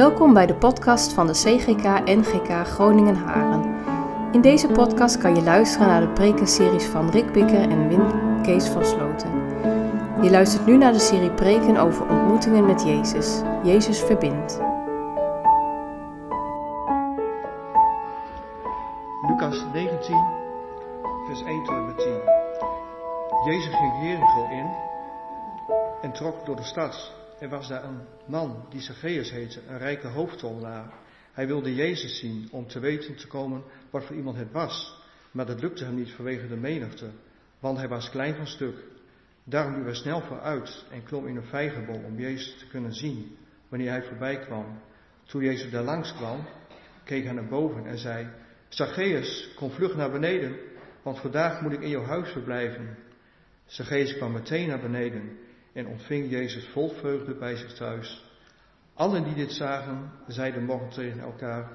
Welkom bij de podcast van de CGK NGK Groningen Haren. In deze podcast kan je luisteren naar de prekenseries van Rick Bikker en Wim Kees van Sloten. Je luistert nu naar de serie preken over ontmoetingen met Jezus. Jezus verbindt. Lucas 19, vers 1 tot en met 10. Jezus ging Jericho in en trok door de stad. Er was daar een man die Zacchaeus heette, een rijke hoofdtollenaar. Hij wilde Jezus zien om te weten te komen wat voor iemand het was. Maar dat lukte hem niet vanwege de menigte, want hij was klein van stuk. Daarom liep hij snel vooruit en klom in een vijgenboom om Jezus te kunnen zien wanneer hij voorbij kwam. Toen Jezus daar langs kwam, keek hij naar boven en zei: Zacchaeus, kom vlug naar beneden, want vandaag moet ik in jouw huis verblijven. Zacchaeus kwam meteen naar beneden en ontving Jezus vol vreugde bij zich thuis. Allen die dit zagen, zeiden morgen tegen elkaar: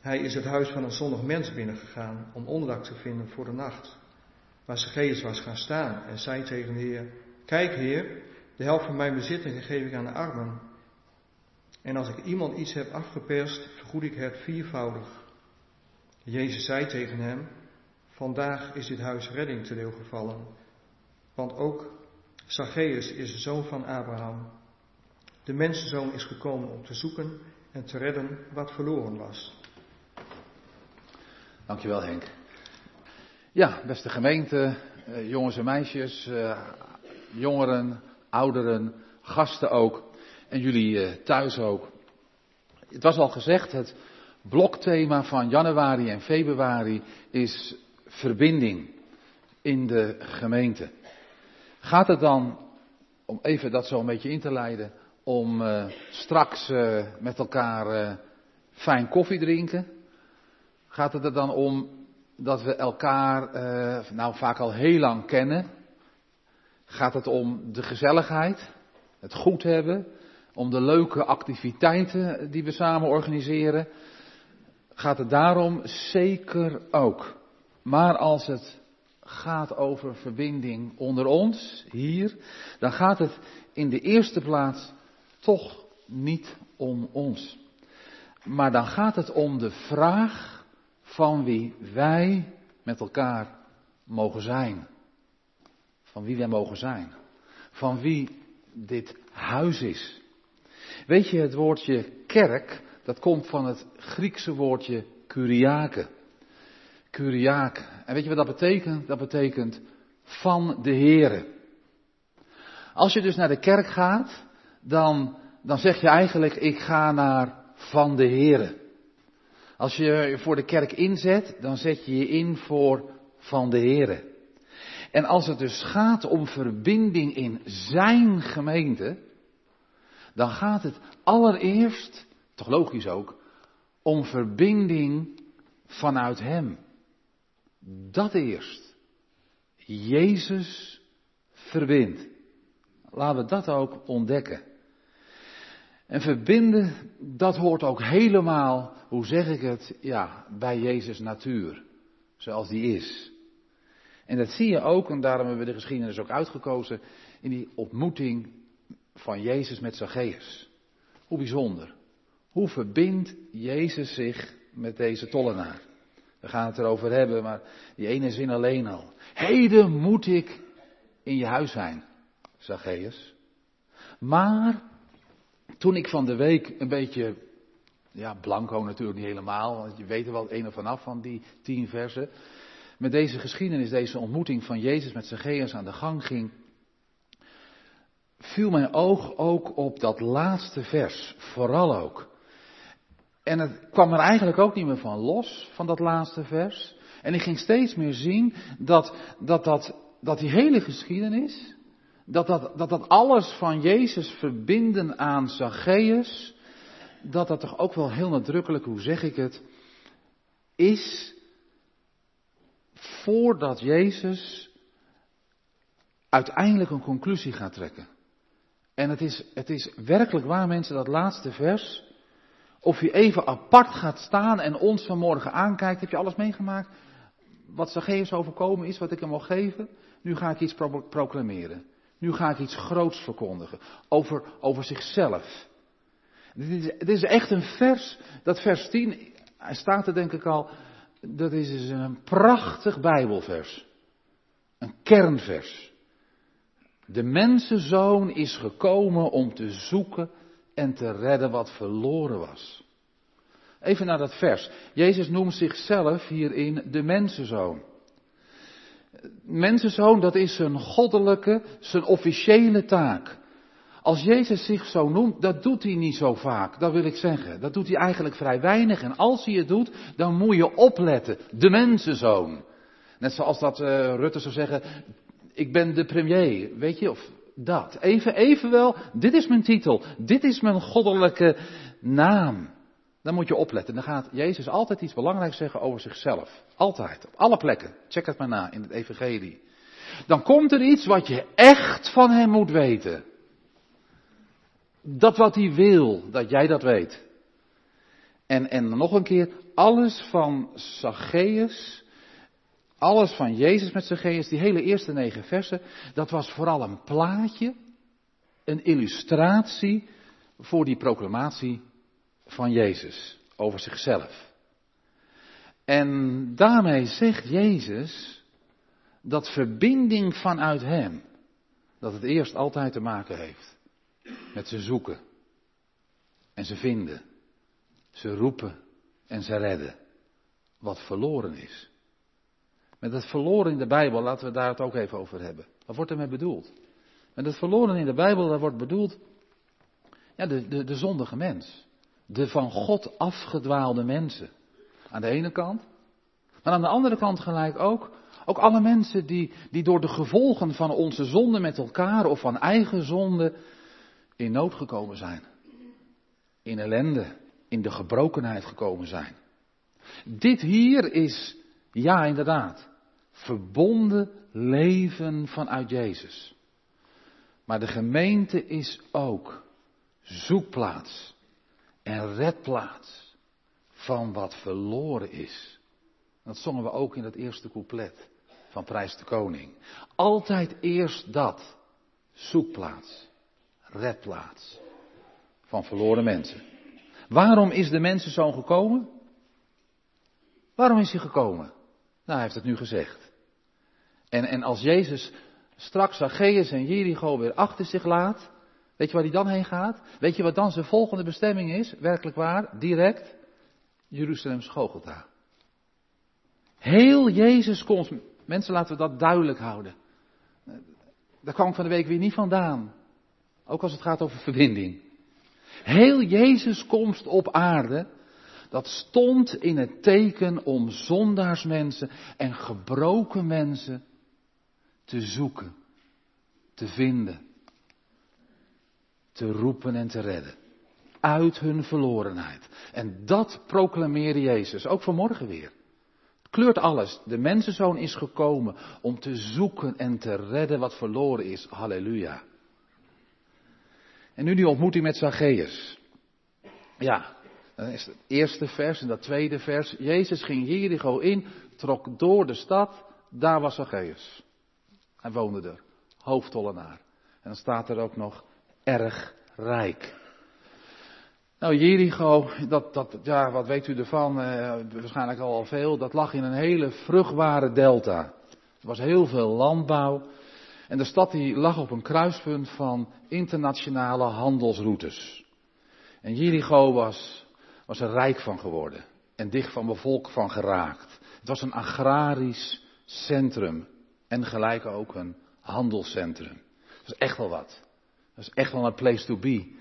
Hij is het huis van een zonnig mens binnengegaan om onderdak te vinden voor de nacht. Maar Zacchaeus was gaan staan en zei tegen de Heer: Kijk, Heer, de helft van mijn bezittingen geef ik aan de armen. En als ik iemand iets heb afgeperst, vergoed ik het viervoudig. Jezus zei tegen hem: Vandaag is dit huis redding te deel gevallen, want ook Zacchaeus is de zoon van Abraham. De mensenzoon is gekomen om te zoeken en te redden wat verloren was. Dankjewel Henk. Ja, beste gemeente, eh, jongens en meisjes, eh, jongeren, ouderen, gasten ook en jullie eh, thuis ook. Het was al gezegd, het blokthema van januari en februari is verbinding in de gemeente. Gaat het dan, om even dat zo een beetje in te leiden, om uh, straks uh, met elkaar uh, fijn koffie drinken? Gaat het er dan om dat we elkaar nou vaak al heel lang kennen? Gaat het om de gezelligheid, het goed hebben, om de leuke activiteiten die we samen organiseren? Gaat het daarom zeker ook. Maar als het gaat over verbinding onder ons, hier, dan gaat het in de eerste plaats toch niet om ons. Maar dan gaat het om de vraag van wie wij met elkaar mogen zijn. Van wie wij mogen zijn. Van wie dit huis is. Weet je, het woordje kerk, dat komt van het Griekse woordje kuriake. Kuriake. En weet je wat dat betekent? Dat betekent van de Here. Als je dus naar de kerk gaat, dan, dan zeg je eigenlijk, ik ga naar van de Here. Als je je voor de kerk inzet, dan zet je je in voor van de Here. En als het dus gaat om verbinding in zijn gemeente, dan gaat het allereerst, toch logisch ook, om verbinding vanuit Hem. Dat eerst. Jezus verbindt. Laten we dat ook ontdekken. En verbinden, dat hoort ook helemaal, hoe zeg ik het, ja, bij Jezus natuur. Zoals die is. En dat zie je ook, en daarom hebben we de geschiedenis ook uitgekozen, in die ontmoeting van Jezus met Zacchaeus. Hoe bijzonder. Hoe verbindt Jezus zich met deze tollenaar? We gaan het erover hebben, maar die ene zin alleen al. Heden moet ik in je huis zijn, Zacchaeus. Maar toen ik van de week een beetje, ja, blanco natuurlijk niet helemaal, want je weet er wel het ene vanaf van die tien versen. Met deze geschiedenis, deze ontmoeting van Jezus met Zacchaeus aan de gang ging, viel mijn oog ook op dat laatste vers, vooral ook. En het kwam er eigenlijk ook niet meer van los, van dat laatste vers. En ik ging steeds meer zien dat, dat, dat, dat die hele geschiedenis, dat dat, dat dat alles van Jezus verbinden aan Zacchaeus, dat dat toch ook wel heel nadrukkelijk, hoe zeg ik het, is voordat Jezus uiteindelijk een conclusie gaat trekken. En het is, het is werkelijk waar, mensen, dat laatste vers. Of je even apart gaat staan en ons vanmorgen aankijkt. Heb je alles meegemaakt? Wat Zacchaeus overkomen is, wat ik hem wil geven? Nu ga ik iets proclameren. Nu ga ik iets groots verkondigen. Over, over zichzelf. Dit is, dit is echt een vers, dat vers 10, hij staat er denk ik al, dat is dus een prachtig Bijbelvers. Een kernvers. De mensenzoon is gekomen om te zoeken en te redden wat verloren was. Even naar dat vers. Jezus noemt zichzelf hierin de mensenzoon. Mensenzoon, dat is zijn goddelijke, zijn officiële taak. Als Jezus zich zo noemt, dat doet hij niet zo vaak, dat wil ik zeggen. Dat doet hij eigenlijk vrij weinig. En als hij het doet, dan moet je opletten. De mensenzoon. Net zoals dat uh, Rutte zou zeggen, ik ben de premier, weet je, of dat. Even, evenwel, dit is mijn titel, dit is mijn goddelijke naam. Dan moet je opletten. Dan gaat Jezus altijd iets belangrijks zeggen over zichzelf. Altijd. Op alle plekken. Check het maar na in het Evangelie. Dan komt er iets wat je echt van hem moet weten. Dat wat hij wil, dat jij dat weet. En, en nog een keer, alles van Zacchaeus, alles van Jezus met Zacchaeus, die hele eerste negen versen, dat was vooral een plaatje, een illustratie voor die proclamatie van Jezus over zichzelf. En daarmee zegt Jezus dat verbinding vanuit Hem, dat het eerst altijd te maken heeft met ze zoeken en ze vinden, ze roepen en ze redden wat verloren is. Met het verloren in de Bijbel, laten we daar het ook even over hebben. Wat wordt ermee bedoeld? Met het verloren in de Bijbel, daar wordt bedoeld ja, de, de, de zondige mens. De van God afgedwaalde mensen. Aan de ene kant. Maar aan de andere kant gelijk ook. Ook alle mensen die, die door de gevolgen van onze zonde met elkaar of van eigen zonde in nood gekomen zijn. In ellende, in de gebrokenheid gekomen zijn. Dit hier is, ja inderdaad, verbonden leven vanuit Jezus. Maar de gemeente is ook zoekplaats en redplaats van wat verloren is. Dat zongen we ook in het eerste couplet van Prijs de Koning. Altijd eerst dat. Zoekplaats. Redplaats. Van verloren mensen. Waarom is de mensenzoon gekomen? Waarom is hij gekomen? Nou, hij heeft het nu gezegd. En, en als Jezus straks Zacchaeus en Jericho weer achter zich laat, Weet je waar hij dan heen gaat? Weet je wat dan zijn volgende bestemming is? Werkelijk waar, direct? Jeruzalem Schogota. Heel Jezus komt. Mensen, laten we dat duidelijk houden. Daar kwam ik van de week weer niet vandaan. Ook als het gaat over verbinding. Heel Jezus komst op aarde, dat stond in het teken om zondaarsmensen en gebroken mensen te zoeken, te vinden te roepen en te redden. Uit hun verlorenheid. En dat proclameerde Jezus, ook vanmorgen weer. Het kleurt alles. De mensenzoon is gekomen om te zoeken en te redden wat verloren is. Halleluja. En nu die ontmoeting met Zacchaeus. Ja, dan is het eerste vers en dat tweede vers. Jezus ging Jericho in, trok door de stad, daar was Zacchaeus. Hij woonde er, hoofdtollenaar. En dan staat er ook nog, erg rijk. Nou, Jericho, dat, dat, ja, wat weet u ervan? Eh, waarschijnlijk al, veel. Dat lag in een hele vruchtbare delta. Er was heel veel landbouw. En de stad die lag op een kruispunt van internationale handelsroutes. En Jericho was, was er rijk van geworden. En dicht van bevolk van geraakt. Het was een agrarisch centrum. En gelijk ook een handelscentrum. Dat was echt wel wat. Dat is echt wel een place to be.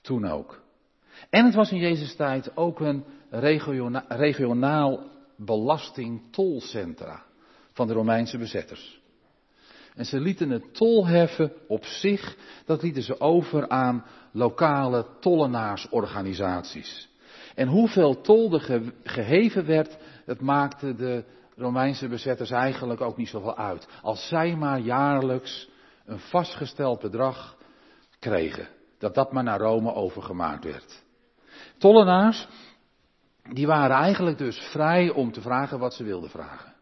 Toen ook. En het was in Jezus tijd ook een regionaal, regionaal belastingtolcentra van de Romeinse bezetters. En ze lieten het tolheffen op zich, dat lieten ze over aan lokale tollenaarsorganisaties. En hoeveel tol er geheven werd, dat maakte de Romeinse bezetters eigenlijk ook niet zoveel uit. Als zij maar jaarlijks een vastgesteld bedrag kregen. Dat dat maar naar Rome overgemaakt werd. Tollenaars, die waren eigenlijk dus vrij om te vragen wat ze wilden vragen.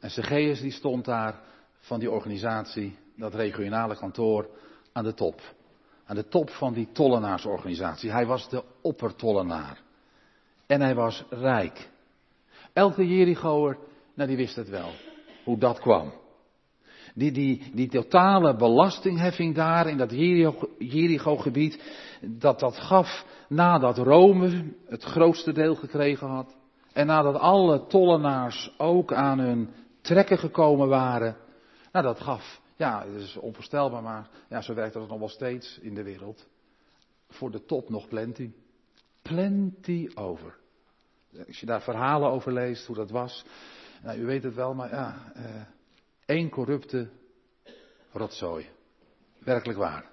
En Zacchaeus die stond daar van die organisatie, dat regionale kantoor, aan de top. Aan de top van die tollenaarsorganisatie. Hij was de oppertollenaar. En hij was rijk. Elke Jerichoer, nou die wist het wel. Hoe dat kwam. Die, die, die totale belastingheffing daar in dat Jericho-gebied, dat dat gaf nadat Rome het grootste deel gekregen had. En nadat alle tollenaars ook aan hun trekken gekomen waren. Nou, dat gaf, ja, het is onvoorstelbaar, maar ja, zo werkt dat nog wel steeds in de wereld. Voor de top nog plenty. Plenty over. Als je daar verhalen over leest, hoe dat was. Nou, u weet het wel, maar ja, eh, één corrupte rotzooi. Werkelijk waar.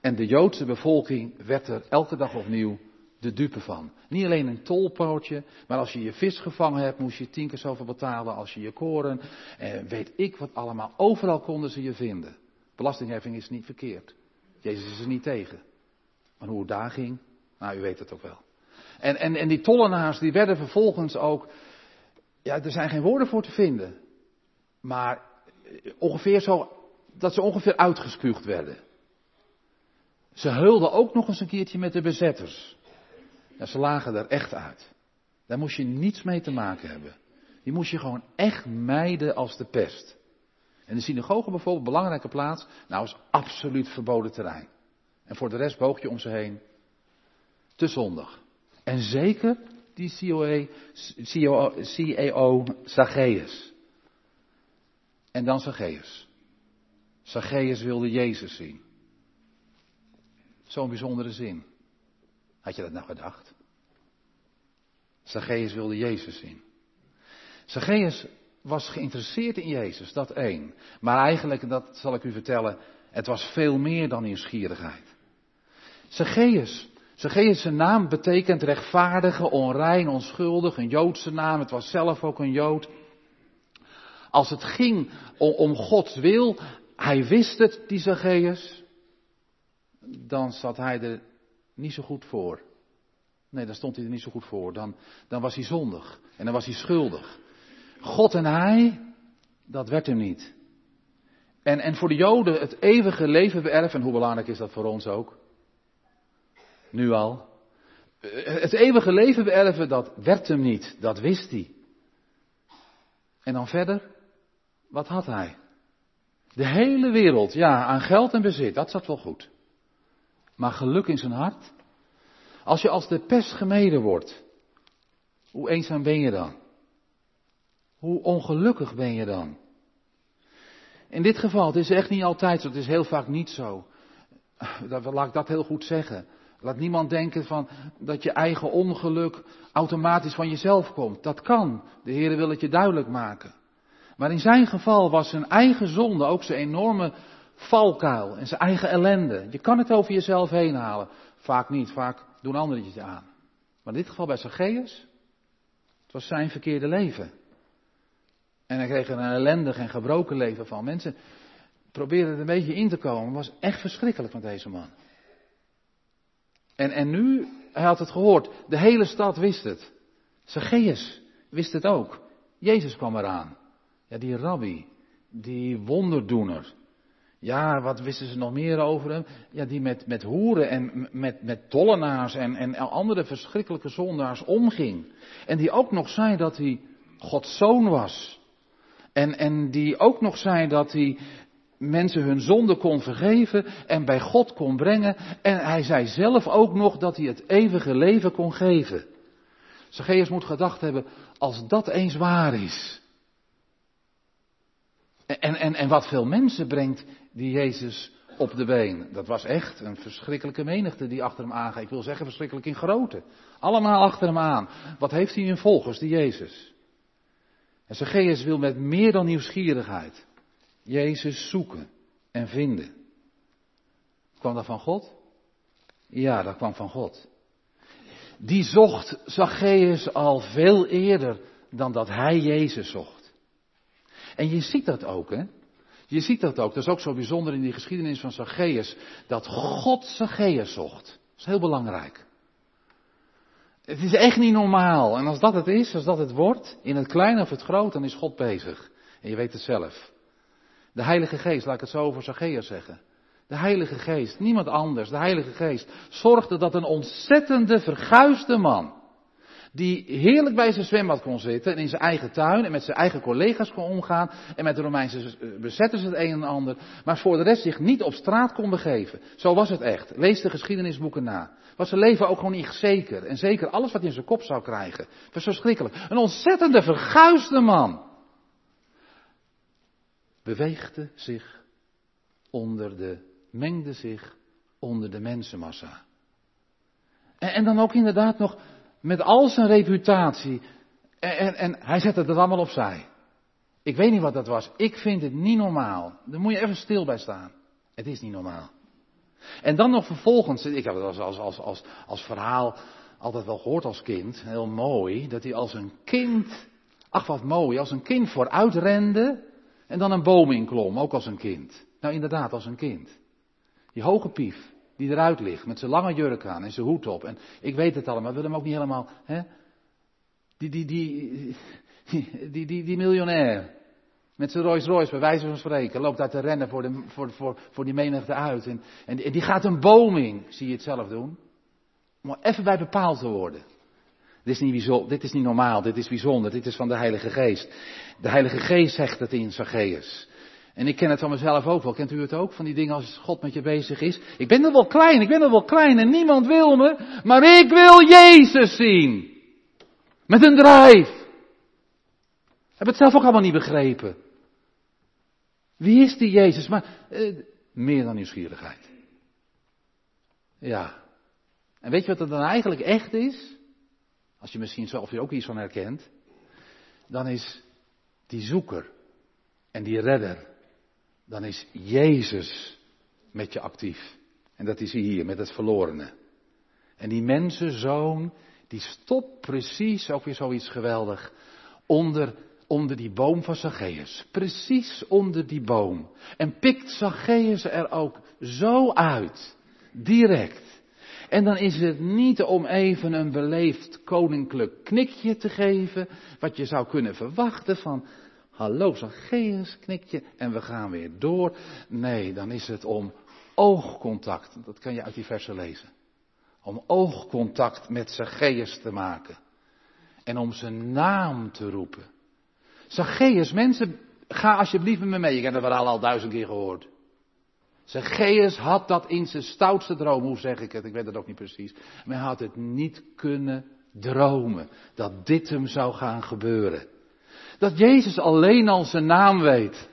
En de Joodse bevolking werd er elke dag opnieuw de dupe van. Niet alleen een tolpootje, maar als je je vis gevangen hebt, moest je tien keer zoveel betalen als je je koren. En weet ik wat allemaal. Overal konden ze je vinden. Belastingheffing is niet verkeerd. Jezus is er niet tegen. Maar hoe het daar ging, nou u weet het ook wel. En, en, en die tollenaars die werden vervolgens ook, ja er zijn geen woorden voor te vinden. Maar ongeveer zo, dat ze ongeveer uitgespuugd werden. Ze heulden ook nog eens een keertje met de bezetters. Ja, ze lagen er echt uit. Daar moest je niets mee te maken hebben. Die moest je gewoon echt mijden als de pest. En de synagoge bijvoorbeeld, belangrijke plaats, nou is absoluut verboden terrein. En voor de rest boog je om ze heen te zondag. En zeker die COE, CEO Zacchaeus. En dan Zacchaeus. Zacchaeus wilde Jezus zien. Zo'n bijzondere zin. Had je dat nou gedacht? Zacchaeus wilde Jezus zien. Zacchaeus was geïnteresseerd in Jezus, dat één. Maar eigenlijk, dat zal ik u vertellen, het was veel meer dan nieuwsgierigheid. Zacchaeus, Zacchaeus naam betekent rechtvaardige, onrein, onschuldig, een Joodse naam. Het was zelf ook een Jood. Als het ging om, om Gods wil, hij wist het, die Zacchaeus, dan zat hij er niet zo goed voor. Nee, dan stond hij er niet zo goed voor. Dan, dan was hij zondig en dan was hij schuldig. God en hij, dat werd hem niet. En, en voor de Joden het eeuwige leven beërven, hoe belangrijk is dat voor ons ook? Nu al. Het eeuwige leven beërven, dat werd hem niet, dat wist hij. En dan verder, wat had hij? De hele wereld, ja, aan geld en bezit, dat zat wel goed. Maar geluk in zijn hart? Als je als de pest gemeden wordt, hoe eenzaam ben je dan? Hoe ongelukkig ben je dan? In dit geval, het is echt niet altijd zo, het is heel vaak niet zo. Laat ik dat heel goed zeggen. Laat niemand denken van dat je eigen ongeluk automatisch van jezelf komt. Dat kan. De Heer wil het je duidelijk maken. Maar in zijn geval was zijn eigen zonde ook zijn enorme valkuil en zijn eigen ellende. Je kan het over jezelf heen halen. Vaak niet, vaak doen anderen het aan. Maar in dit geval bij Zacchaeus, het was zijn verkeerde leven. En hij kreeg er een ellendig en gebroken leven van. Mensen probeerden er een beetje in te komen. Het was echt verschrikkelijk met deze man. En, en nu, hij had het gehoord. De hele stad wist het. Zacchaeus wist het ook. Jezus kwam eraan. Ja, die rabbi, die wonderdoener. Ja, wat wisten ze nog meer over hem? Ja, die met, met hoeren en met, met tollenaars en, en andere verschrikkelijke zondaars omging. En die ook nog zei dat hij Gods zoon was. En, en die ook nog zei dat hij mensen hun zonde kon vergeven en bij God kon brengen. En hij zei zelf ook nog dat hij het eeuwige leven kon geven. Zacchaeus moet gedacht hebben, als dat eens waar is. En, en, en wat veel mensen brengt die Jezus op de been. Dat was echt een verschrikkelijke menigte die achter hem aangaat. Ik wil zeggen verschrikkelijk in grootte. Allemaal achter hem aan. Wat heeft hij in volgers, die Jezus? En Zacchaeus wil met meer dan nieuwsgierigheid Jezus zoeken en vinden. Kwam dat van God? Ja, dat kwam van God. Die zocht Zacchaeus al veel eerder dan dat hij Jezus zocht. En je ziet dat ook, hè? Je ziet dat ook. Dat is ook zo bijzonder in die geschiedenis van Zacchaeus. Dat God Zacchaeus zocht. Dat is heel belangrijk. Het is echt niet normaal. En als dat het is, als dat het wordt, in het klein of het groot, dan is God bezig. En je weet het zelf. De Heilige Geest, laat ik het zo over Zacchaeus zeggen. De Heilige Geest, niemand anders, de Heilige Geest, zorgde dat een ontzettende, verguisde man, die heerlijk bij zijn zwembad kon zitten en in zijn eigen tuin en met zijn eigen collega's kon omgaan en met de Romeinse eh, bezetters het een en ander, maar voor de rest zich niet op straat kon begeven. Zo was het echt. Lees de geschiedenisboeken na. Was zijn leven ook gewoon niet zeker. En zeker alles wat hij in zijn kop zou krijgen. Het was verschrikkelijk. Een ontzettende verguisde man. Beweegde zich onder de, mengde zich onder de mensenmassa. En, en dan ook inderdaad nog met al zijn reputatie. En, en, en hij zette het allemaal opzij. Ik weet niet wat dat was. Ik vind het niet normaal. Daar moet je even stil bij staan. Het is niet normaal. En dan nog vervolgens, ik heb het als, als, als, als, als verhaal altijd wel gehoord als kind, heel mooi, dat hij als een kind, ach wat mooi, als een kind vooruit rende en dan een boom inklom, ook als een kind. Nou inderdaad, als een kind. Die hoge pief, die eruit ligt, met zijn lange jurk aan en zijn hoed op. En ik weet het allemaal, wil hem ook niet helemaal, hè? Die, die, die, die, die, die, die miljonair. Met zijn Rolls Royce, bij wijze van spreken, loopt daar te rennen voor, de, voor, voor, voor die menigte uit. En, en, die gaat een boom in, zie je het zelf doen. Om even bij bepaald te worden. Dit is, niet, dit is niet normaal, dit is bijzonder, dit is van de Heilige Geest. De Heilige Geest zegt het in Zacchaeus. En ik ken het van mezelf ook wel. Kent u het ook? Van die dingen als God met je bezig is. Ik ben er wel klein, ik ben er wel klein en niemand wil me. Maar ik wil Jezus zien. Met een drijf. Heb het zelf ook allemaal niet begrepen. Wie is die Jezus? Maar eh, meer dan nieuwsgierigheid. Ja. En weet je wat het dan eigenlijk echt is? Als je misschien zelf je ook iets van herkent. Dan is die zoeker en die redder. Dan is Jezus met je actief. En dat is hij hier met het verlorene. En die mensenzoon, die stopt precies, ook weer zoiets geweldig, onder onder die boom van Zacchaeus. Precies onder die boom. En pikt Zacchaeus er ook zo uit. Direct. En dan is het niet om even een beleefd koninklijk knikje te geven, wat je zou kunnen verwachten van, hallo Zacchaeus, knikje, en we gaan weer door. Nee, dan is het om oogcontact, dat kan je uit die versen lezen. Om oogcontact met Zacchaeus te maken. En om zijn naam te roepen. Zacchaeus, mensen, ga alsjeblieft met me mee. Ik heb het verhaal al duizend keer gehoord. Zacchaeus had dat in zijn stoutste droom, hoe zeg ik het, ik weet het ook niet precies. Maar hij had het niet kunnen dromen dat dit hem zou gaan gebeuren. Dat Jezus alleen al zijn naam weet.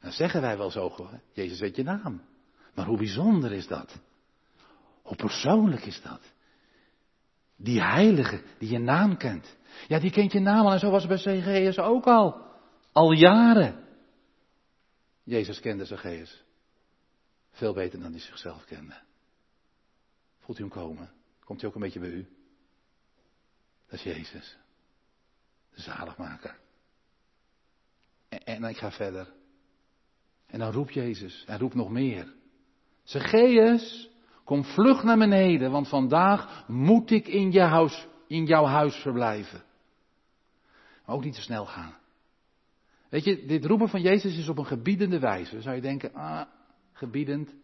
Dan zeggen wij wel zo, Jezus weet je naam. Maar hoe bijzonder is dat? Hoe persoonlijk is dat? Die heilige die je naam kent. Ja, die kent je naam al en zo was het bij Zacchaeus ook al. Al jaren. Jezus kende Zacchaeus. Veel beter dan hij zichzelf kende. Voelt u hem komen? Komt hij ook een beetje bij u? Dat is Jezus. De zaligmaker. En, en ik ga verder. En dan roept Jezus. Hij roept nog meer. Zacchaeus, kom vlug naar beneden, want vandaag moet ik in, je huis, in jouw huis verblijven. Maar ook niet te snel gaan. Weet je, dit roepen van Jezus is op een gebiedende wijze. zou je denken, ah, gebiedend.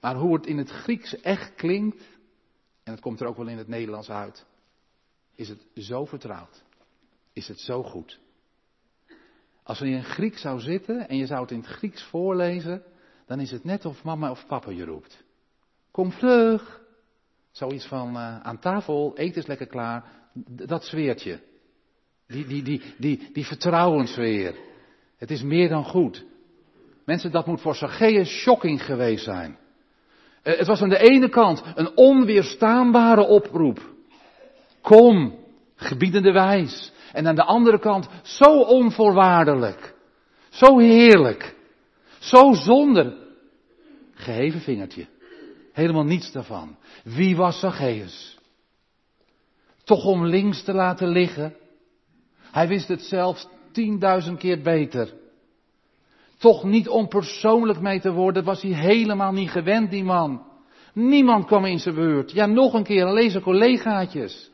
Maar hoe het in het Grieks echt klinkt, en het komt er ook wel in het Nederlands uit, is het zo vertrouwd. Is het zo goed. Als er in Grieks zou zitten en je zou het in het Grieks voorlezen, dan is het net of mama of papa je roept. Kom vlug. Zoiets van uh, aan tafel, eten is lekker klaar. Dat zweert je. Die, die, die, die, die vertrouwensweer. Het is meer dan goed. Mensen, dat moet voor Zacchaeus shocking geweest zijn. Eh, het was aan de ene kant een onweerstaanbare oproep. Kom, gebiedende wijs. En aan de andere kant zo onvoorwaardelijk. Zo heerlijk. Zo zonder. Geheven vingertje. Helemaal niets daarvan. Wie was Zacchaeus? Toch om links te laten liggen hij wist het zelfs tienduizend keer beter. Toch niet om persoonlijk mee te worden, was hij helemaal niet gewend, die man. Niemand kwam in zijn buurt. Ja, nog een keer, alleen zijn collegaatjes.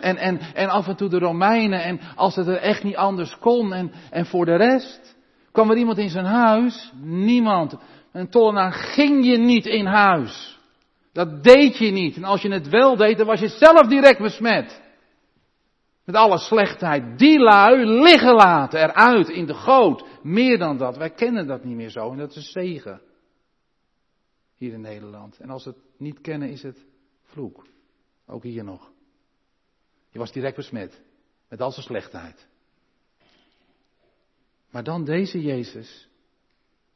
En, en, en af en toe de Romeinen, en als het er echt niet anders kon, en, en voor de rest Kwam er iemand in zijn huis? Niemand. Een tollenaar ging je niet in huis. Dat deed je niet. En als je het wel deed, dan was je zelf direct besmet. Met alle slechtheid. Die lui liggen laten eruit in de goot. Meer dan dat. Wij kennen dat niet meer zo. En dat is zegen. Hier in Nederland. En als het niet kennen, is het vloek. Ook hier nog. Je was direct besmet. Met al zijn slechtheid. Maar dan deze Jezus.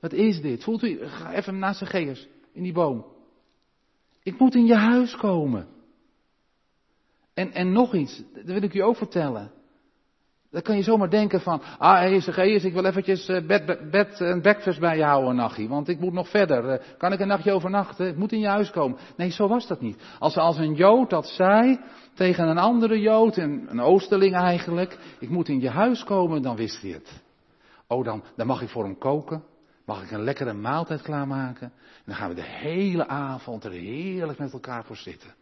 Wat is dit? Voelt u, ga even naast de in die boom. Ik moet in je huis komen. En, en nog iets, dat wil ik u ook vertellen. Dan kan je zomaar denken van, ah, Heer ik wil eventjes eh, bed, bed en breakfast bij je houden nachtje, want ik moet nog verder. Eh, kan ik een nachtje overnachten? Ik moet in je huis komen. Nee, zo was dat niet. Als, als een Jood dat zei tegen een andere Jood, een, een Oosterling eigenlijk, ik moet in je huis komen, dan wist hij het. Oh, dan, dan mag ik voor hem koken. Mag ik een lekkere maaltijd klaarmaken? En dan gaan we de hele avond er heerlijk met elkaar voor zitten.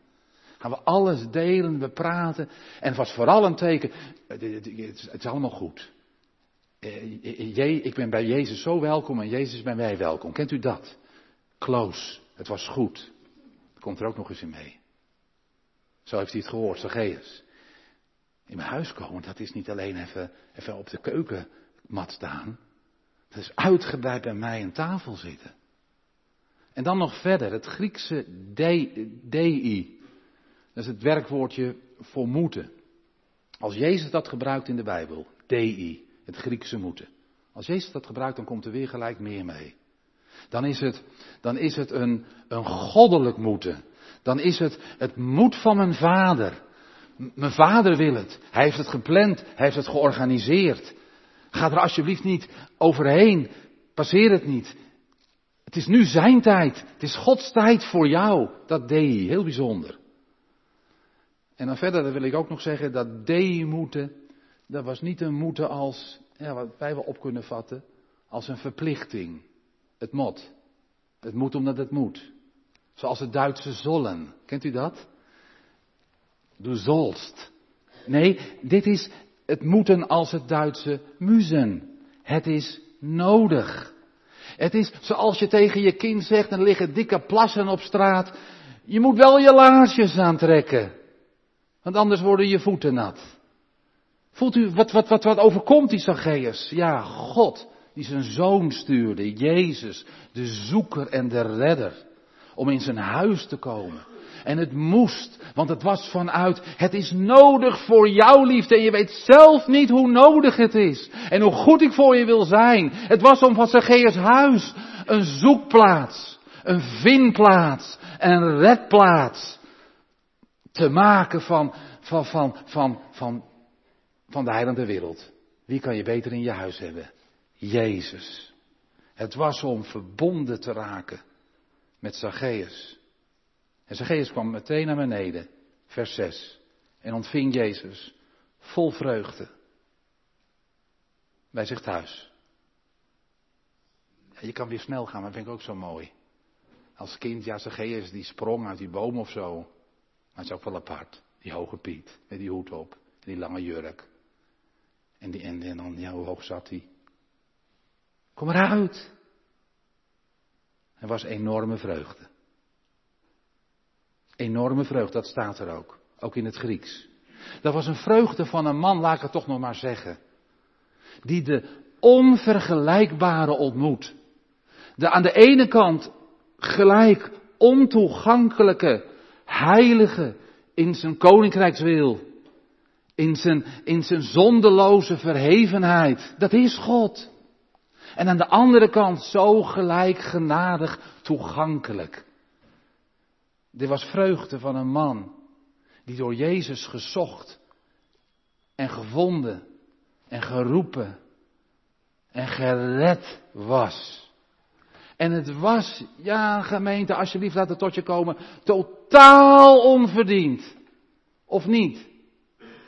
Gaan we alles delen, we praten. En het was vooral een teken, het is allemaal goed. Eh, ik ben bij Jezus zo welkom en Jezus bij mij welkom. Kent u dat? Close. Het was goed. Komt er ook nog eens in mee. Zo heeft hij het gehoord, Zacchaeus. In mijn huis komen, dat is niet alleen even, even op de keukenmat staan. Dat is uitgebreid bij mij aan tafel zitten. En dan nog verder, het Griekse dei. Dat is het werkwoordje voor moeten. Als Jezus dat gebruikt in de Bijbel, dei, het Griekse moeten. Als Jezus dat gebruikt, dan komt er weer gelijk meer mee. Dan is het, dan is het een, een goddelijk moeten. Dan is het het moed van mijn vader. mijn vader wil het. Hij heeft het gepland. Hij heeft het georganiseerd. Ga er alsjeblieft niet overheen. Passeer het niet. Het is nu zijn tijd. Het is Gods tijd voor jou. Dat deed. Heel bijzonder. En dan verder wil ik ook nog zeggen dat D moeten, dat was niet een moeten als, ja, wat wij wel op kunnen vatten, als een verplichting. Het moet. Het moet omdat het moet. Zoals het Duitse zollen. Kent u dat? Du zolst. Nee, dit is het moeten als het Duitse muzen. Het is nodig. Het is zoals je tegen je kind zegt, er liggen dikke plassen op straat. Je moet wel je laarsjes aantrekken. Want anders worden je voeten nat. Voelt u wat, wat, wat, wat overkomt die Zacchaeus? Ja, God die zijn zoon stuurde, Jezus, de zoeker en de redder, om in zijn huis te komen. En het moest, want het was vanuit, het is nodig voor jouw liefde en je weet zelf niet hoe nodig het is. En hoe goed ik voor je wil zijn. Het was om van Zacchaeus huis een zoekplaats, een vindplaats, een redplaats te maken van, van, van, van, van, van de heilende wereld. Wie kan je beter in je huis hebben? Jezus. Het was om verbonden te raken met Zacchaeus. En Zacchaeus kwam meteen naar beneden, vers 6, en ontving Jezus vol vreugde bij zich thuis. Je kan weer snel gaan, maar dat vind ik ook zo mooi. Als kind, ja, Zacchaeus die sprong uit die boom of zo. Maar het is ook wel apart. Die hoge Piet, met die hoed op, die lange jurk. En, die, en, en dan, ja, hoe hoog zat hij? Kom eruit. Er was enorme vreugde. Enorme vreugde, dat staat er ook. Ook in het Grieks. Dat was een vreugde van een man, laat ik het toch nog maar zeggen. Die de onvergelijkbare ontmoet. De aan de ene kant gelijk ontoegankelijke, heilige in zijn koninkrijkswil. In zijn, in zijn zondeloze verhevenheid. Dat is God. En aan de andere kant zo gelijk genadig toegankelijk. Dit was vreugde van een man die door Jezus gezocht en gevonden en geroepen en gered was. En het was, ja gemeente, alsjeblieft laat het tot je komen, totaal onverdiend. Of niet?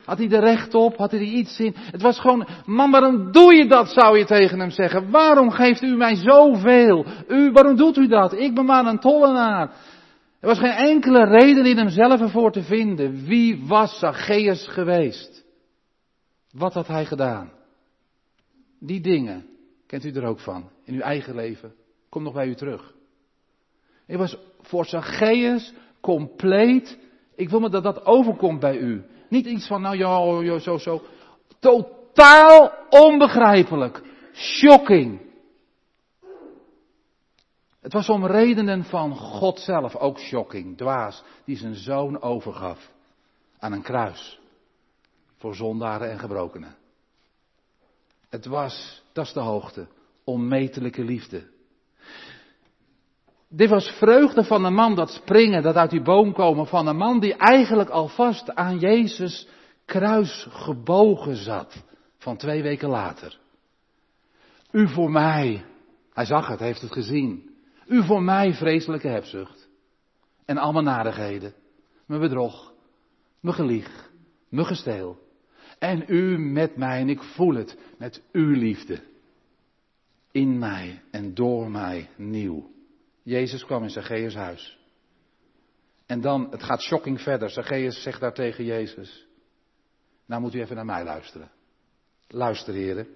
Had hij er recht op? Had hij er iets in? Het was gewoon, man, waarom doe je dat, zou je tegen hem zeggen. Waarom geeft u mij zoveel? U, waarom doet u dat? Ik ben maar een tollenaar. Er was geen enkele reden in hemzelf ervoor te vinden. Wie was Zacchaeus geweest? Wat had hij gedaan? Die dingen Kent u er ook van? In uw eigen leven. Kom nog bij u terug. Het was voor Zacchaeus compleet. Ik wil me dat dat overkomt bij u. Niet iets van, nou ja, zo, zo. Totaal onbegrijpelijk. Shocking. Het was om redenen van God zelf ook shocking, dwaas, die zijn zoon overgaf aan een kruis voor zondaren en gebrokenen. Het was, dat is de hoogte, onmetelijke liefde. Dit was vreugde van een man dat springen, dat uit die boom komen, van een man die eigenlijk alvast aan Jezus kruis gebogen zat, van twee weken later. U voor mij, hij zag het, heeft het gezien. U voor mij vreselijke hebzucht. En allemaal narigheden. Mijn bedrog, mijn gelieg, mijn gesteel. En u met mij, en ik voel het, met uw liefde. In mij en door mij nieuw. Jezus kwam in Zacchaeus huis. En dan, het gaat shocking verder. Zacchaeus zegt daar tegen Jezus. Nou moet u even naar mij luisteren. Luister, heren.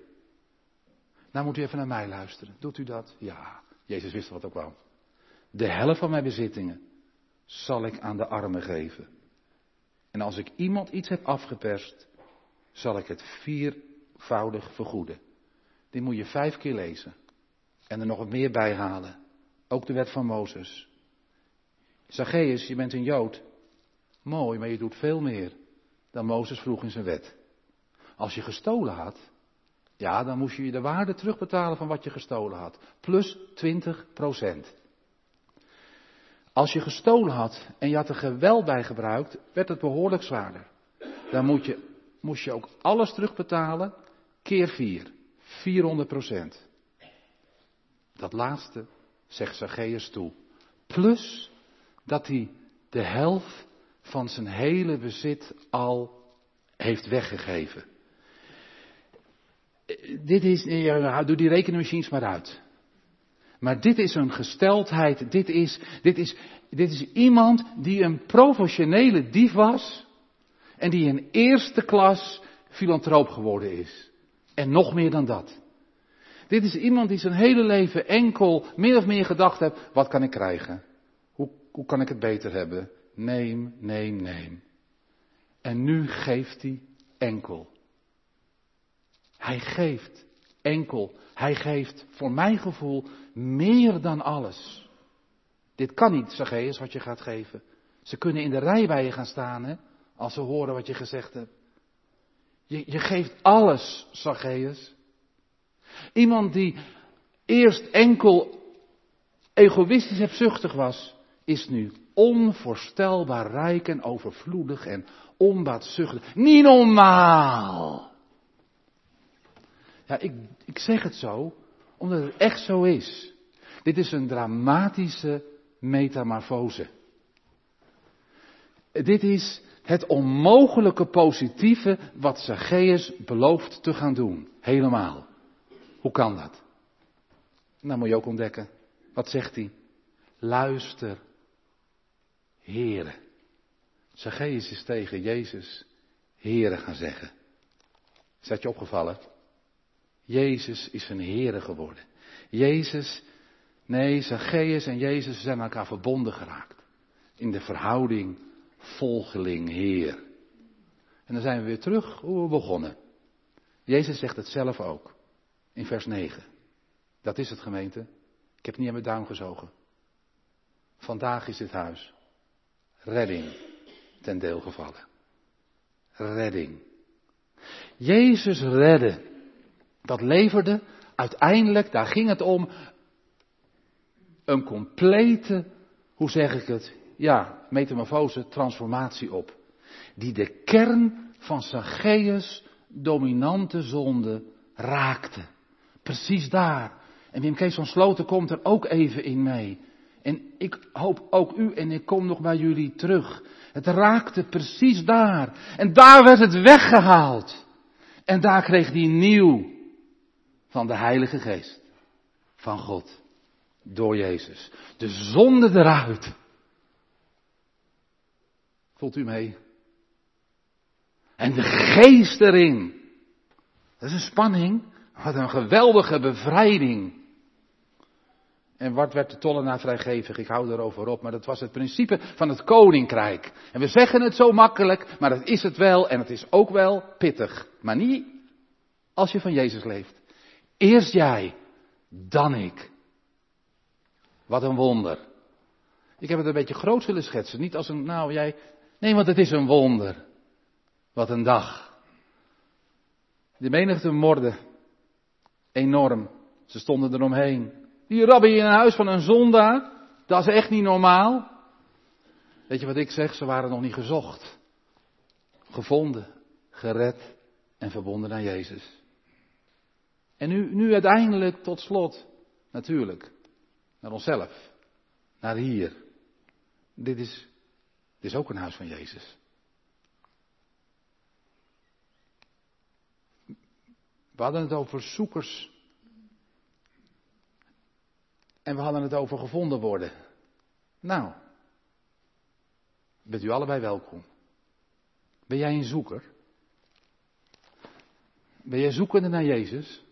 Nou moet u even naar mij luisteren. Doet u dat? Ja. Jezus wist wat ook wel. De helft van mijn bezittingen zal ik aan de armen geven. En als ik iemand iets heb afgeperst, zal ik het viervoudig vergoeden. Die moet je vijf keer lezen. En er nog wat meer bij halen. Ook de wet van Mozes. Zacchaeus, je bent een Jood. Mooi, maar je doet veel meer dan Mozes vroeg in zijn wet. Als je gestolen had, ja, dan moest je de waarde terugbetalen van wat je gestolen had. Plus 20 procent. Als je gestolen had en je had er geweld bij gebruikt, werd het behoorlijk zwaarder. Dan moet je, moest je ook alles terugbetalen, keer 4. 400 procent. Dat laatste zegt Zacchaeus toe. Plus dat hij de helft van zijn hele bezit al heeft weggegeven. Dit is, ja, doe die rekenmachines maar uit. Maar dit is een gesteldheid, dit is, dit is, dit is iemand die een professionele dief was en die een eerste klas filantroop geworden is. En nog meer dan dat. Dit is iemand die zijn hele leven enkel meer of meer gedacht heeft, wat kan ik krijgen? Hoe, hoe kan ik het beter hebben? Neem, neem, neem. En nu geeft hij enkel. Hij geeft enkel. Hij geeft voor mijn gevoel meer dan alles. Dit kan niet, Zacchaeus, wat je gaat geven. Ze kunnen in de rij bij je gaan staan, hè, als ze horen wat je gezegd hebt. Je, je geeft alles, Zacchaeus. Iemand die eerst enkel egoïstisch hebzuchtig was, is nu onvoorstelbaar rijk en overvloedig en onbaatzuchtig. Niet normaal! Ja, ik, ik zeg het zo, omdat het echt zo is. Dit is een dramatische metamorfose. Dit is het onmogelijke positieve wat Zacchaeus belooft te gaan doen. Helemaal. Hoe kan dat? Nou moet je ook ontdekken. Wat zegt hij? Luister, heren. Zacchaeus is tegen Jezus, heren gaan zeggen. Is dat je opgevallen? Jezus is een Heere geworden. Jezus, nee, Zacchaeus en Jezus zijn aan elkaar verbonden geraakt. In de verhouding volgeling Heer. En dan zijn we weer terug hoe we begonnen. Jezus zegt het zelf ook. In vers 9. Dat is het gemeente. Ik heb niet aan mijn duim gezogen. Vandaag is dit huis. Redding ten deel gevallen. Redding. Jezus redde dat leverde uiteindelijk, daar ging het om, een complete, hoe zeg ik het, ja, metamorfose, transformatie op. Die de kern van Zacchaeus dominante zonde raakte. Precies daar. En Wim Kees van Sloten komt er ook even in mee. En ik hoop ook u en ik kom nog bij jullie terug. Het raakte precies daar. En daar werd het weggehaald. En daar kreeg hij nieuw van de Heilige Geest. Van God. Door Jezus. De zonde eruit. Voelt u mee? En de geest erin. Dat is een spanning. Wat een geweldige bevrijding. En wat werd de tollenaar vrijgevig? Ik hou erover op, maar dat was het principe van het koninkrijk. En we zeggen het zo makkelijk, maar dat is het wel en het is ook wel pittig. Maar niet als je van Jezus leeft. Eerst jij, dan ik. Wat een wonder. Ik heb het een beetje groot willen schetsen. Niet als een, nou jij. Nee, want het is een wonder. Wat een dag. De menigte morde. Enorm. Ze stonden eromheen. Die rabbi in een huis van een zondaar. Dat is echt niet normaal. Weet je wat ik zeg? Ze waren nog niet gezocht. Gevonden, gered en verbonden aan Jezus. En nu, nu uiteindelijk tot slot, natuurlijk, naar onszelf, naar hier. Dit is, dit is ook een huis van Jezus. We hadden het over zoekers. En we hadden het over gevonden worden. Nou, bent u allebei welkom. Ben jij een zoeker? Ben jij zoekende naar Jezus?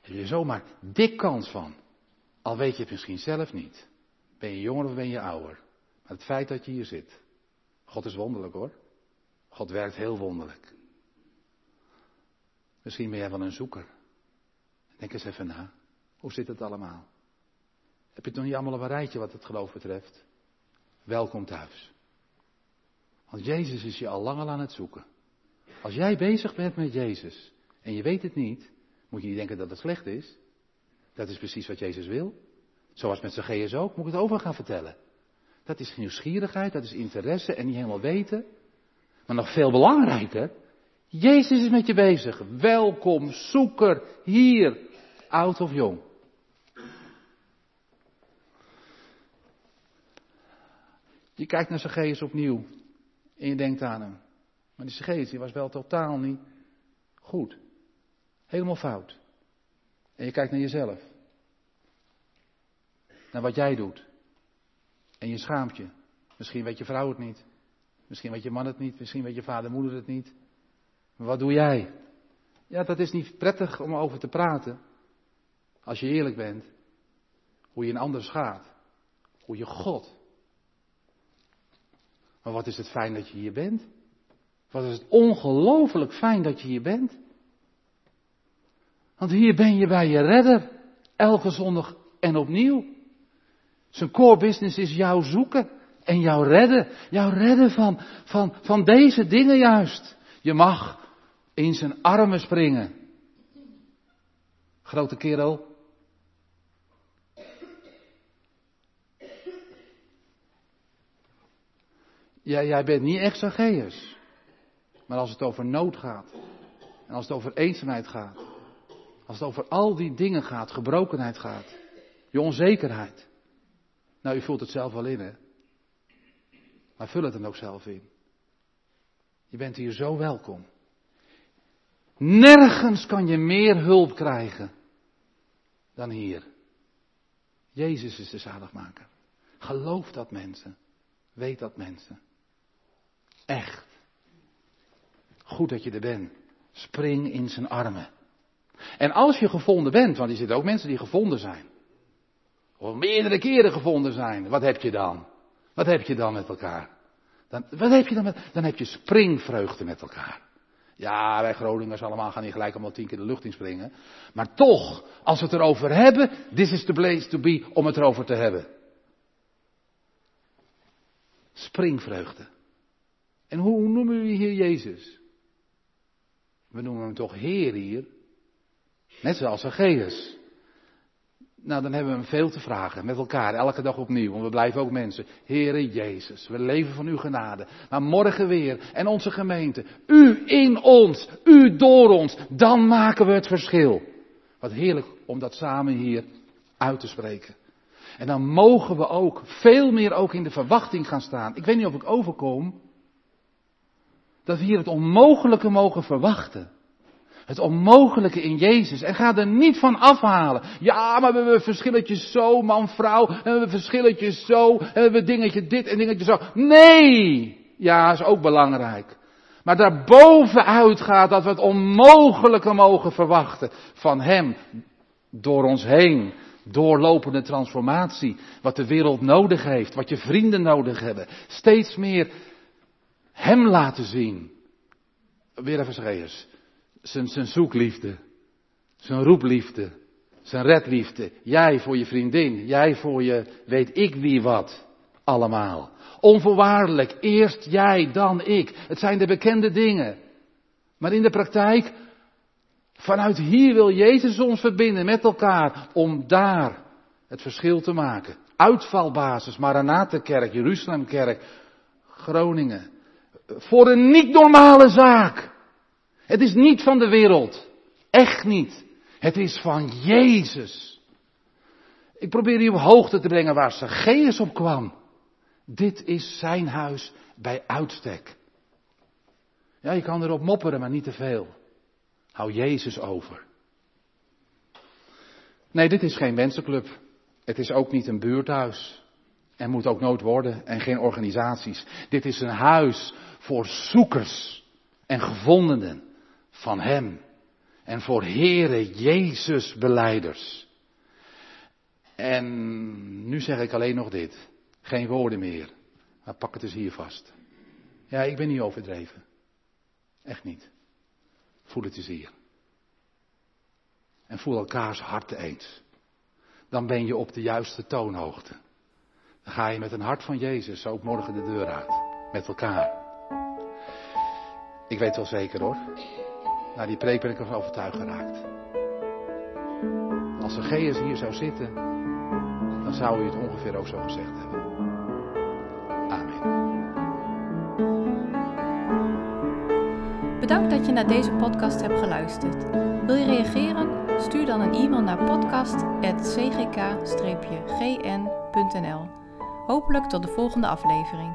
Heb je zomaar dik kans van. Al weet je het misschien zelf niet. Ben je jonger of ben je ouder? Maar het feit dat je hier zit. God is wonderlijk hoor. God werkt heel wonderlijk. Misschien ben jij wel een zoeker. Denk eens even na. Hoe zit het allemaal? Heb je het nog niet allemaal op een rijtje wat het geloof betreft? Welkom thuis. Want Jezus is je al lang al aan het zoeken. Als jij bezig bent met Jezus en je weet het niet, moet je niet denken dat het slecht is. Dat is precies wat Jezus wil. Zoals met Zacchaeus ook, moet ik het over gaan vertellen. Dat is nieuwsgierigheid, dat is interesse en niet helemaal weten. Maar nog veel belangrijker, Jezus is met je bezig. Welkom, zoeker, hier, oud of jong. Je kijkt naar Zacchaeus opnieuw en je denkt aan hem. Maar die Zacchaeus die was wel totaal niet goed. Helemaal fout. En je kijkt naar jezelf. Naar wat jij doet. En je schaamt je. Misschien weet je vrouw het niet. Misschien weet je man het niet. Misschien weet je vader moeder het niet. Wat doe jij? Ja, dat is niet prettig om over te praten. Als je eerlijk bent. Hoe je een ander schaadt. Hoe je God. Maar wat is het fijn dat je hier bent? Wat is het ongelooflijk fijn dat je hier bent? Want hier ben je bij je redder. Elke zondag en opnieuw. Zijn core business is jou zoeken en jou redden. Jou redden van, van, van deze dingen juist. Je mag in zijn armen springen. Grote kerel. Ja, jij bent niet echt Zacchaeus. Maar als het over nood gaat. En als het over eenzaamheid gaat. Als het over al die dingen gaat, gebrokenheid gaat. Je onzekerheid. Nou, u voelt het zelf wel in, hè? Maar vul het dan ook zelf in. Je bent hier zo welkom. Nergens kan je meer hulp krijgen dan hier. Jezus is de zaligmaker. Geloof dat mensen. Weet dat mensen. Echt. Goed dat je er bent. Spring in zijn armen. En als je gevonden bent, want er zitten ook mensen die gevonden zijn. Of meerdere keren gevonden zijn. Wat heb je dan? Wat heb je dan met elkaar? Dan, wat heb je dan met, dan heb je springvreugde met elkaar. Ja, wij Groningers allemaal gaan niet gelijk allemaal tien keer de lucht in springen. Maar toch, als we het erover hebben, this is the place to be om het erover te hebben. Springvreugde. En hoe noemen we hier Jezus? We noemen hem toch Heer hier. Net zoals Zacchaeus. Nou, dan hebben we hem veel te vragen. Met elkaar, elke dag opnieuw. Want we blijven ook mensen. Heere Jezus, we leven van uw genade. Maar morgen weer. En onze gemeente. U in ons. U door ons. Dan maken we het verschil. Wat heerlijk om dat samen hier uit te spreken. En dan mogen we ook veel meer ook in de verwachting gaan staan. Ik weet niet of ik overkom. Dat we hier het onmogelijke mogen verwachten. Het onmogelijke in Jezus. En ga er niet van afhalen. Ja, maar we hebben verschilletjes zo, man, vrouw. En we hebben verschilletjes zo. En we hebben dingetje dit en dingetje zo. Nee! Ja, is ook belangrijk. Maar daarbovenuit gaat dat we het onmogelijke mogen verwachten van Hem. Door ons heen. Doorlopende transformatie. Wat de wereld nodig heeft. Wat je vrienden nodig hebben. Steeds meer Hem laten zien. Weer even. Zijn, zijn zoekliefde. Zijn roepliefde. Zijn redliefde. Jij voor je vriendin. Jij voor je weet ik wie wat. Allemaal. Onvoorwaardelijk. Eerst jij, dan ik. Het zijn de bekende dingen. Maar in de praktijk, vanuit hier wil Jezus ons verbinden met elkaar om daar het verschil te maken. Uitvalbasis, Maranatenkerk, Jeruzalemkerk, Groningen. Voor een niet normale zaak. Het is niet van de wereld. Echt niet. Het is van Jezus. Ik probeer u op hoogte te brengen waar Zacchaeus op kwam. Dit is zijn huis bij uitstek. Ja, je kan erop mopperen, maar niet te veel. Hou Jezus over. Nee, dit is geen mensenclub. Het is ook niet een buurthuis. En moet ook nooit worden. En geen organisaties. Dit is een huis voor zoekers en gevondenen van Hem. En voor Here Jezus beleiders. En nu zeg ik alleen nog dit. Geen woorden meer. Maar pak het eens hier vast. Ja, ik ben niet overdreven. Echt niet. Voel het eens hier. En voel elkaars harten eens. Dan ben je op de juiste toonhoogte. Dan ga je met een hart van Jezus ook morgen de deur uit. Met elkaar. Ik weet wel zeker hoor. Na die preek ben ik ervan overtuigd geraakt. Als Zacchaeus hier zou zitten, dan zou u het ongeveer ook zo gezegd hebben. Bedankt dat je naar deze podcast hebt geluisterd. Wil je reageren? Stuur dan een e-mail naar podcast.cgk-gn.nl. Hopelijk tot de volgende aflevering.